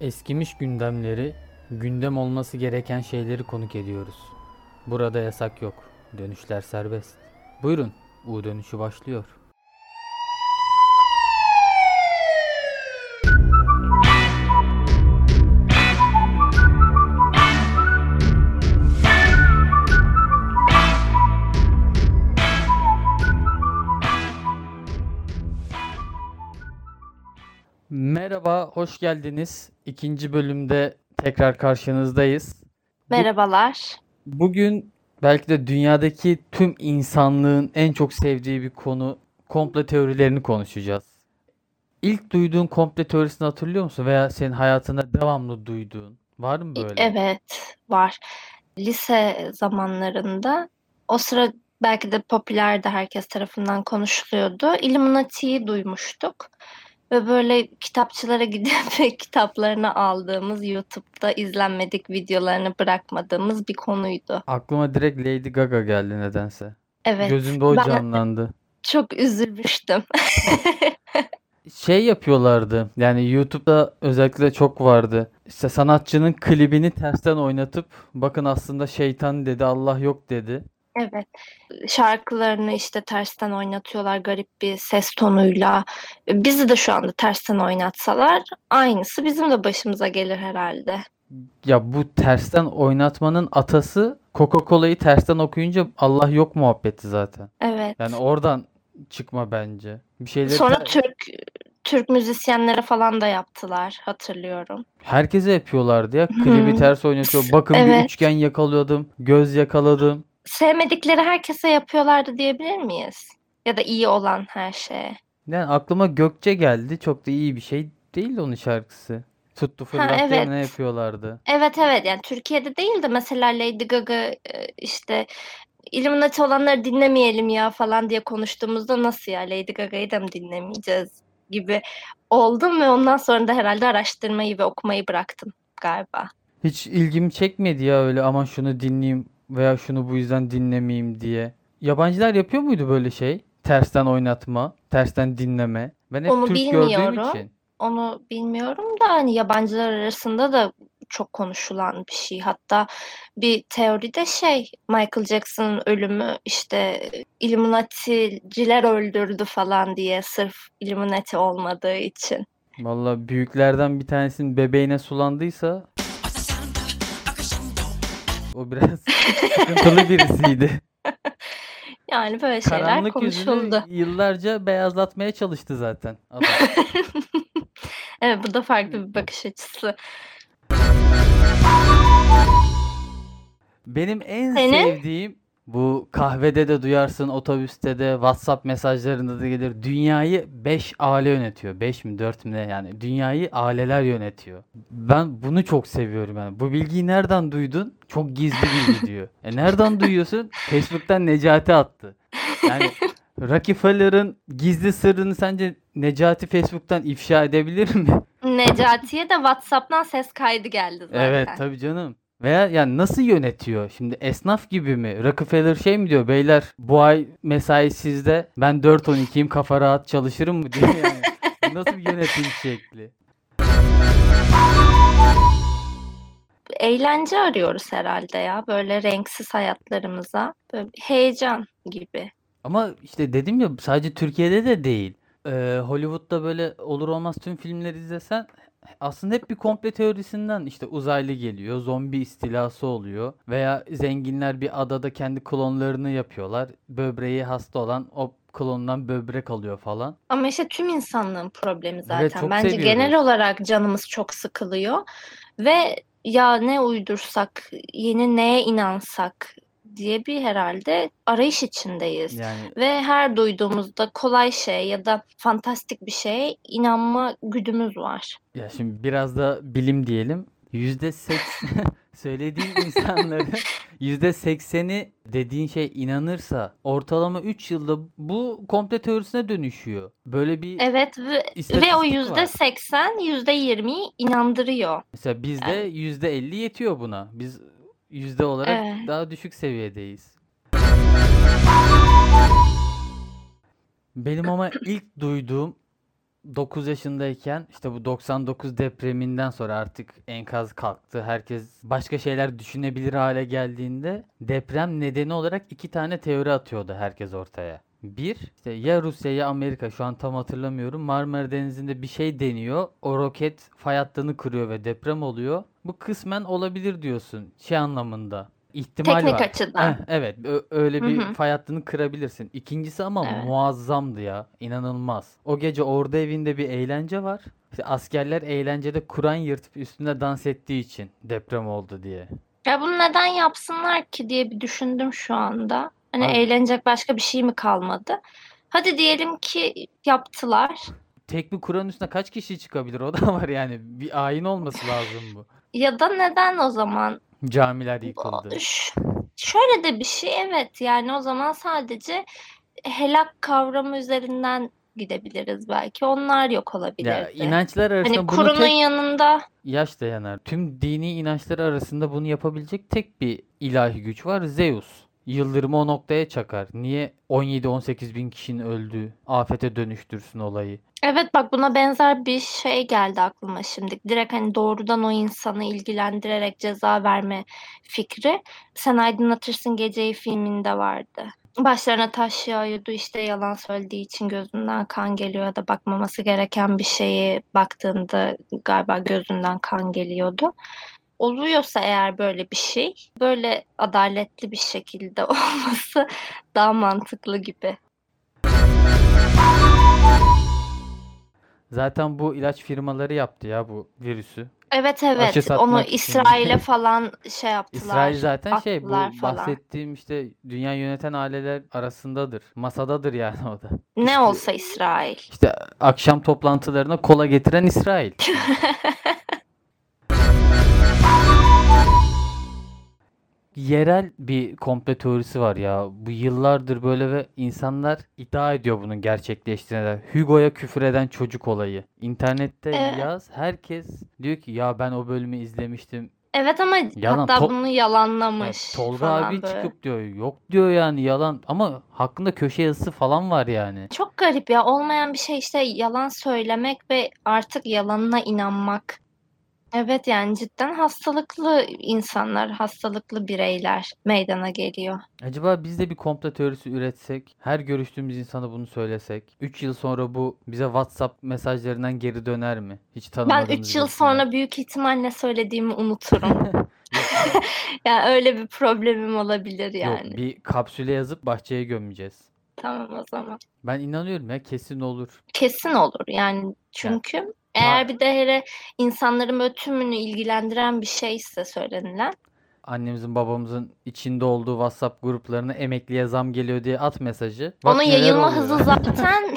Eskimiş gündemleri, gündem olması gereken şeyleri konuk ediyoruz. Burada yasak yok. Dönüşler serbest. Buyurun, U dönüşü başlıyor. Merhaba, hoş geldiniz. İkinci bölümde tekrar karşınızdayız. Merhabalar. Bugün belki de dünyadaki tüm insanlığın en çok sevdiği bir konu komple teorilerini konuşacağız. İlk duyduğun komple teorisini hatırlıyor musun? Veya senin hayatında devamlı duyduğun. Var mı böyle? Evet, var. Lise zamanlarında o sıra belki de popülerdi, herkes tarafından konuşuluyordu. Illuminati'yi duymuştuk ve böyle kitapçılara gidip kitaplarını aldığımız, YouTube'da izlenmedik videolarını bırakmadığımız bir konuydu. Aklıma direkt Lady Gaga geldi nedense. Evet, Gözümde o ben canlandı. çok üzülmüştüm. Şey yapıyorlardı. Yani YouTube'da özellikle çok vardı. İşte sanatçının klibini tersten oynatıp bakın aslında şeytan dedi, Allah yok dedi. Evet. Şarkılarını işte tersten oynatıyorlar garip bir ses tonuyla. Bizi de şu anda tersten oynatsalar aynısı bizim de başımıza gelir herhalde. Ya bu tersten oynatmanın atası Coca-Cola'yı tersten okuyunca Allah yok muhabbeti zaten. Evet. Yani oradan çıkma bence. Bir şeyleri Sonra Türk Türk müzisyenlere falan da yaptılar hatırlıyorum. herkese yapıyorlardı ya. Klibi ters oynatıyor. Bakın bir Evet. üçgen yakalıyordum. Göz yakaladım. Sevmedikleri herkese yapıyorlardı diyebilir miyiz? Ya da iyi olan her şeye. Yani aklıma Gökçe geldi. Çok da iyi bir şey değil onun şarkısı. Tuttu Ha fırlattı evet. ne yapıyorlardı. Evet evet yani Türkiye'de değil de mesela Lady Gaga e, işte Illuminati olanları dinlemeyelim ya falan diye konuştuğumuzda nasıl ya Lady Gaga'yı da mı dinlemeyeceğiz gibi oldum ve ondan sonra da herhalde araştırmayı ve okumayı bıraktım galiba. Hiç ilgimi çekmedi ya öyle aman şunu dinleyeyim veya şunu bu yüzden dinlemeyeyim diye. Yabancılar yapıyor muydu böyle şey? Tersten oynatma, tersten dinleme. Ben hep Onu Türk gördüğüm bilmiyorum. için. Onu bilmiyorum da hani yabancılar arasında da çok konuşulan bir şey. Hatta bir teoride şey Michael Jackson'ın ölümü işte Illuminati'ciler öldürdü falan diye sırf Illuminati olmadığı için. Valla büyüklerden bir tanesinin bebeğine sulandıysa o biraz sıkıntılı birisiydi. Yani böyle şeyler Karanlık yüzünü konuşuldu. yıllarca beyazlatmaya çalıştı zaten adam. Evet bu da farklı bir bakış açısı. Benim en Senin? sevdiğim bu kahvede de duyarsın, otobüste de, WhatsApp mesajlarında da gelir. Dünyayı 5 aile yönetiyor. 5 mi 4 mi ne yani. Dünyayı aileler yönetiyor. Ben bunu çok seviyorum yani. Bu bilgiyi nereden duydun? Çok gizli bilgi diyor. E nereden duyuyorsun? Facebook'tan Necati attı. Yani Rockefeller'ın gizli sırrını sence Necati Facebook'tan ifşa edebilir mi? Necati'ye de WhatsApp'tan ses kaydı geldi Evet zaten. tabii canım. Veya yani nasıl yönetiyor? Şimdi esnaf gibi mi? Rockefeller şey mi diyor? Beyler bu ay mesai sizde. Ben 4-12'yim kafa rahat çalışırım mı diyor yani. Nasıl bir yönetim şekli? Eğlence arıyoruz herhalde ya. Böyle renksiz hayatlarımıza. Böyle heyecan gibi. Ama işte dedim ya sadece Türkiye'de de değil. Ee, Hollywood'da böyle olur olmaz tüm filmleri izlesen aslında hep bir komple teorisinden işte uzaylı geliyor, zombi istilası oluyor veya zenginler bir adada kendi klonlarını yapıyorlar. Böbreği hasta olan o klondan böbrek alıyor falan. Ama işte tüm insanlığın problemi Evet zaten. çok Bence genel seviyoruz. olarak canımız çok sıkılıyor. Ve ya ne uydursak, yeni neye inansak diye bir herhalde arayış içindeyiz. Yani Ve her duyduğumuzda kolay şey ya da fantastik bir şeye inanma güdümüz var. ya şimdi biraz da bilim diyelim. Yüzde seksen söylediğin insanların yüzde sekseni dediğin şey inanırsa ortalama 3 yılda bu komple teorisine dönüşüyor. Böyle bir Evet ve, ve o yüzde seksen, yüzde yirmiyi inandırıyor. Mesela bizde Yani yüzde elli yetiyor buna. Biz yüzde olarak evet. daha düşük seviyedeyiz. Benim ama ilk duyduğum 9 yaşındayken işte bu 99 depreminden sonra artık enkaz kalktı. Herkes başka şeyler düşünebilir hale geldiğinde deprem nedeni olarak iki tane teori atıyordu herkes ortaya. Bir, işte ya Rusya ya Amerika şu an tam hatırlamıyorum. Marmara Denizi'nde bir şey deniyor. O roket fay hattını kırıyor ve deprem oluyor. Bu kısmen olabilir diyorsun şey anlamında. İhtimal Teknik var. açıdan. Eh, evet, öyle bir hı. fay hattını kırabilirsin. İkincisi ama Evet. muazzamdı ya. inanılmaz. O gece orada evinde bir eğlence var. İşte askerler eğlencede Kur'an yırtıp üstünde dans ettiği için deprem oldu diye. Ya bunu neden yapsınlar ki diye bir düşündüm şu anda. Hani Abi- eğlenecek başka bir şey mi kalmadı? Hadi diyelim ki yaptılar. Tek bir Kur'an üstüne kaç kişi çıkabilir? O da var yani. Bir ayin olması lazım bu. Ya da neden o zaman Camiler yıkıldı. Ş- Şöyle de bir şey evet yani o zaman sadece helak kavramı üzerinden gidebiliriz belki. Onlar yok Ya olabilirdi. inançlar arasında Hani bunu kurunun tek yanında yaş dayanar. Tüm dini inançlar arasında bunu yapabilecek tek bir ilahi güç var. Zeus. Yıldırımı o noktaya çakar. Niye 17-18 bin kişinin öldüğü afete dönüştürsün olayı? evet bak buna benzer bir şey geldi aklıma şimdi. Direkt hani doğrudan o insanı ilgilendirerek ceza verme fikri. Sen Aydınlatırsın Geceyi filminde vardı. Başlarına taş yağıyordu işte yalan söylediği için gözünden kan geliyor da bakmaması gereken bir şeyi baktığında galiba gözünden kan geliyordu. Oluyorsa eğer böyle bir şey, böyle adaletli bir şekilde olması daha mantıklı gibi. Zaten bu ilaç firmaları yaptı ya bu virüsü. Evet evet onu. İsrail'e falan şey yaptılar. İsrail zaten şey bu falan. bahsettiğim işte dünya yöneten aileler arasındadır. Masadadır yani o da. Ne İşte- olsa İsrail. İşte akşam toplantılarına kola getiren İsrail. Yerel bir komplo teorisi var ya. Bu yıllardır böyle ve insanlar iddia ediyor bunun gerçekleştiğine. Hugo'ya küfür eden çocuk olayı. İnternette Evet. yaz herkes diyor ki ya ben o bölümü izlemiştim. Evet ama Yalan. hatta To- bunu Ya yalanlamış Tolga falan abi böyle. çıkıp diyor yok diyor yani yalan ama hakkında köşe yazısı falan var yani. Çok garip ya olmayan bir şey işte yalan söylemek ve artık yalanına inanmak. Evet yani cidden hastalıklı insanlar, hastalıklı bireyler meydana geliyor. Acaba biz de bir komplo teorisi üretsek, her görüştüğümüz insana bunu söylesek, 3 yıl sonra bu bize WhatsApp mesajlarından geri döner mi? Hiç Ben tanımadığımız 3 yıl birisinden. sonra büyük ihtimalle söylediğimi unuturum. Yani öyle bir problemim olabilir Yok, yani. bir kapsüle yazıp bahçeye gömeceğiz. Tamam o zaman. Ben inanıyorum ya kesin olur. Kesin olur yani çünkü eğer bir de hele insanların böyle tümünü ilgilendiren bir şeyse söylenilen Annemizin babamızın içinde olduğu WhatsApp gruplarına emekliye zam geliyor diye at mesajı. Bak onun neler yayılma oluyor. hızı zaten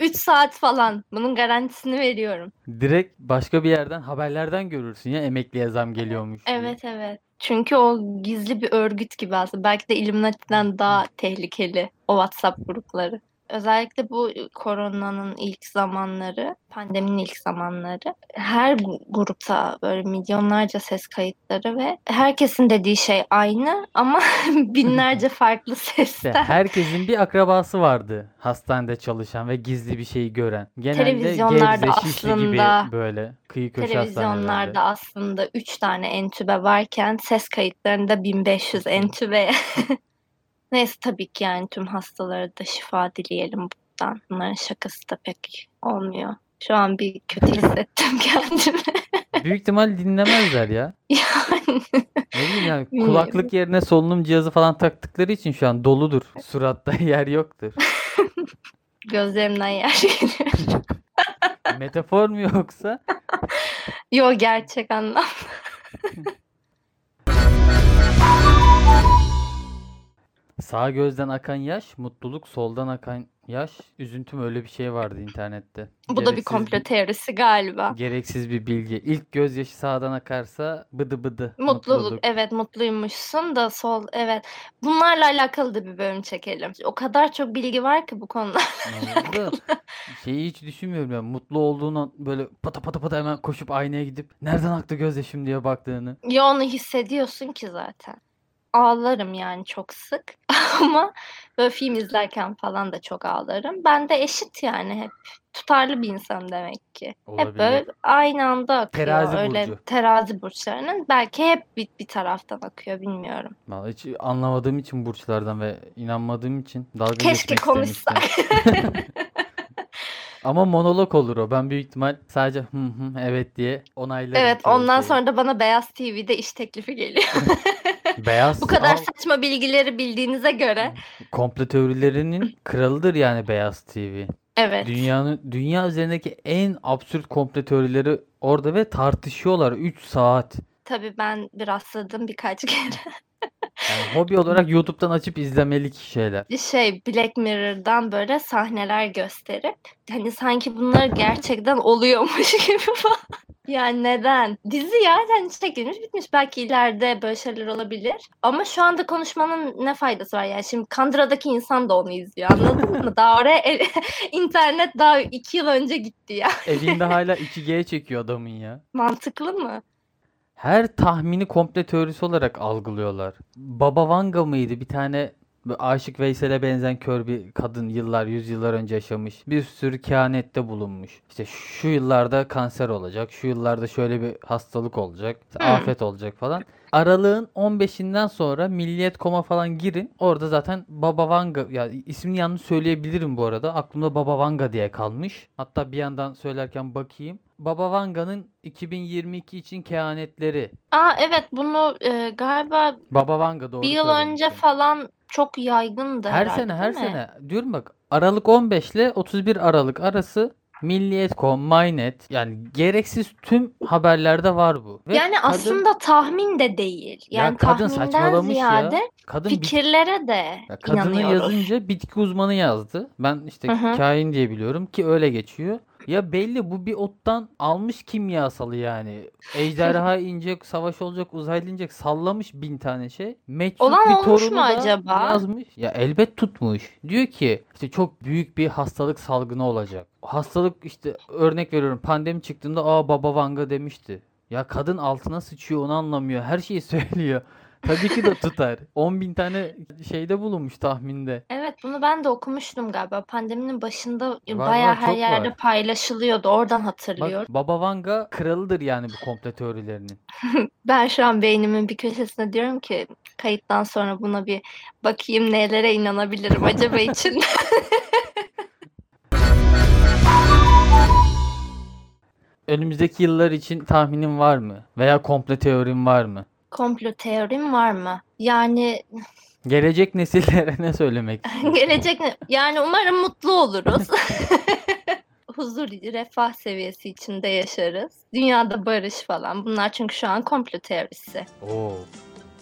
3 saat falan. Bunun garantisini veriyorum. Direkt başka bir yerden haberlerden görürsün ya emekliye zam geliyormuş diye. Evet evet. Çünkü o gizli bir örgüt gibi aslında. Belki de Illuminati'den daha tehlikeli o WhatsApp grupları. Özellikle bu koronanın ilk zamanları, pandeminin ilk zamanları her grupta böyle milyonlarca ses kayıtları ve herkesin dediği şey aynı ama binlerce farklı İşte sesten. herkesin bir akrabası vardı hastanede çalışan ve gizli bir şeyi gören. Genelde Televizyonlarda Gebze, Şişli gibi aslında- böyle kıyı köşe Televizyonlarda aslında 3 tane entübe varken ses kayıtlarında 1500 entübe. Neyse tabii ki yani tüm hastalara da şifa dileyelim buradan. Bunların şakası da pek olmuyor. Şu an bir kötü hissettim kendimi. Büyük ihtimal dinlemezler ya. Yani Ne bileyim yani kulaklık yerine solunum cihazı falan taktıkları için şu an doludur. Suratta yer yoktur. gözlerimden yer geliyor. Metafor mu yoksa? Yo gerçek anlam. Sağ gözden akan yaş, mutluluk soldan akan yaş, üzüntüm öyle bir şey vardı internette. Bu da bir Gereksiz komplo teorisi galiba. Gereksiz bir bilgi. İlk gözyaşı sağdan akarsa bıdı bıdı Mutluluk, evet mutluymuşsun da sol, evet. Bunlarla alakalı da bir bölüm çekelim. O kadar çok bilgi var ki bu konuda. Şeyi hiç düşünmüyorum ya. Mutlu olduğunu böyle pata pata pata hemen koşup aynaya gidip nereden aktı gözyaşım diye baktığını. Ya onu hissediyorsun ki zaten. Ağlarım yani çok sık. Ama böyle film izlerken falan da çok ağlarım. Ben de eşit yani hep. Tutarlı bir insan demek ki. Hep böyle Olabilir. aynı anda akıyor. Terazi Öyle burcu. terazi burçlarının. Belki hep bir, bir taraftan akıyor bilmiyorum. Vallahi hiç anlamadığım için burçlardan ve inanmadığım için dalga Keşke geçmek konuşsak. Ama monolog olur o. Ben büyük ihtimal sadece hı hı evet diye onaylarım Evet ondan sonra da bana Beyaz TV'de iş teklifi geliyor. Beyaz Bu kadar Al- saçma bilgileri bildiğinize göre. komplo teorilerinin kralıdır yani Beyaz TV. Evet. Dünyanın dünya üzerindeki en absürt komplo teorileri orada ve tartışıyorlar 3 saat. Tabii ben bir rastladım birkaç kere. Yani hobi olarak YouTube'dan açıp izlemelik şeyler. Şey Black Mirror'dan böyle sahneler gösterip hani sanki bunlar gerçekten oluyormuş gibi falan. Yani neden? Dizi ya hani çekilmiş bitmiş. Belki ileride böyle şeyler olabilir. Ama şu anda konuşmanın ne faydası var? Yani şimdi Kandıra'daki insan da onu izliyor anladın mı? Daha oraya el- internet daha iki yıl önce gitti ya. Evinde hala 2G çekiyor adamın ya. Mantıklı mı? Her tahmini komple teorisi olarak algılıyorlar. Baba Vanga mıydı? Bir tane Aşık Veysel'e benzeyen kör bir kadın yıllar, yüzyıllar önce yaşamış. Bir sürü kehanette bulunmuş. İşte şu yıllarda kanser olacak, şu yıllarda şöyle bir hastalık olacak, Hmm. afet olacak falan. Aralığın 15'inden sonra Milliyet.com'a falan girin. Orada zaten Baba Vanga, ya ismini yanlış söyleyebilirim bu arada. Aklımda Baba Vanga diye kalmış. Hatta bir yandan söylerken bakayım. Baba Vanga'nın 2022 için kehanetleri. Aa evet bunu e, galiba Baba Vanga doğru bir yıl önce falan çok yaygındı Her herhalde sene her değil mi? sene diyorum bak Aralık 15 ile 31 Aralık arası Milliyet.com, MyNet yani gereksiz tüm haberlerde var bu. Ve Yani kadın, aslında tahmin de değil. Ya Yani kadın tahminden saçmalamış ya. ziyade kadın bit- fikirlere de ya kadını inanıyoruz. yazınca bitki uzmanı yazdı. Ben işte Hı hı. kain diye biliyorum ki öyle geçiyor. Ya belli bu bir ottan almış kimyasalı yani. Ejderha inecek, savaş olacak, uzaylı inecek sallamış bin tane şey. Meçhul Olan bir olmuş torunu mu da acaba? yazmış. Ya elbet tutmuş. Diyor ki işte çok büyük bir hastalık salgını olacak. Hastalık işte örnek veriyorum pandemi çıktığında aa Baba Vanga demişti. Ya kadın altına sıçıyor onu anlamıyor. Her şeyi söylüyor. Tabii ki de tutar. 10 bin tane şeyde bulunmuş tahminde. Evet bunu ben de okumuştum galiba. Pandeminin başında Var, bayağı var, her yerde var. paylaşılıyordu. Oradan Bak hatırlıyorum. Baba Vanga kralıdır yani bu komplo teorilerinin. Ben şu an beynimin bir köşesinde diyorum ki kayıttan sonra buna bir bakayım nelere inanabilirim acaba için. Önümüzdeki yıllar için tahminin var mı? Veya komplo teorin var mı? Komplo teorim var mı? Yani Gelecek nesillere ne söylemek gelecek ne? Yani umarım mutlu oluruz. Huzur, refah seviyesi içinde yaşarız. Dünyada barış falan. Bunlar çünkü şu an komplo teorisi. Oo.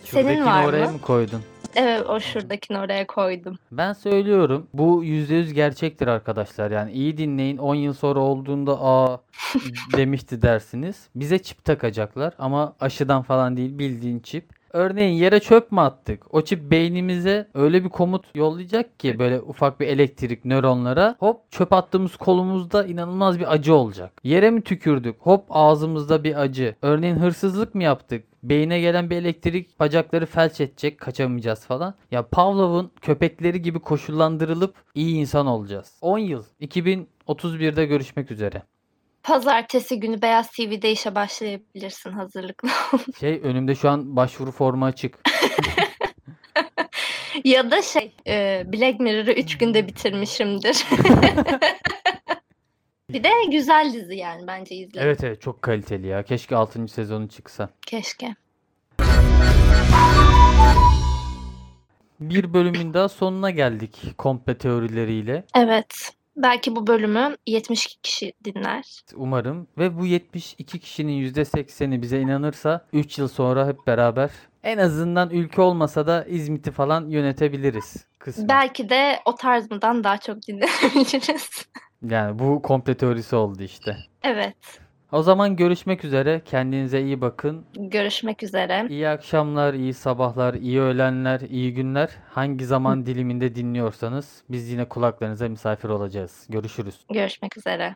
Senin var oraya mı? mı koydun? Evet o şuradakini oraya koydum. Ben söylüyorum. Bu %100 gerçektir arkadaşlar. Yani iyi dinleyin. 10 yıl sonra olduğunda aa demişti dersiniz. Bize çip takacaklar ama aşıdan falan değil bildiğin çip. Örneğin yere çöp mü attık? O çip beynimize öyle bir komut yollayacak ki böyle ufak bir elektrik nöronlara. Hop çöp attığımız kolumuzda inanılmaz bir acı olacak. Yere mi tükürdük? Hop ağzımızda bir acı. Örneğin hırsızlık mı yaptık? Beyne gelen bir elektrik bacakları felç edecek, kaçamayacağız falan. Ya Pavlov'un köpekleri gibi koşullandırılıp iyi insan olacağız. 10 yıl 2031'de görüşmek üzere. Pazartesi günü Beyaz TV'de işe başlayabilirsin hazırlıklı. ol. Şey önümde şu an başvuru formu açık. ya da şey e, Black Mirror'ı 3 günde bitirmişimdir. bir de güzel dizi yani bence izleyin. Evet evet çok kaliteli ya. Keşke 6. sezonu çıksa. Keşke. Bir bölümün daha sonuna geldik komple teorileriyle. Evet. Belki bu bölümü 72 kişi dinler. Umarım ve bu 72 kişinin %80'i bize inanırsa 3 yıl sonra hep beraber en azından ülke olmasa da İzmit'i falan yönetebiliriz kısmen. Belki de o tarzımdan daha çok dinleyebiliriz. Yani bu komple teorisi oldu işte. evet. O zaman görüşmek üzere. Kendinize iyi bakın. Görüşmek üzere. İyi akşamlar, iyi sabahlar, iyi öğlenler, iyi günler. Hangi zaman diliminde dinliyorsanız biz yine kulaklarınıza misafir olacağız. Görüşürüz. Görüşmek üzere.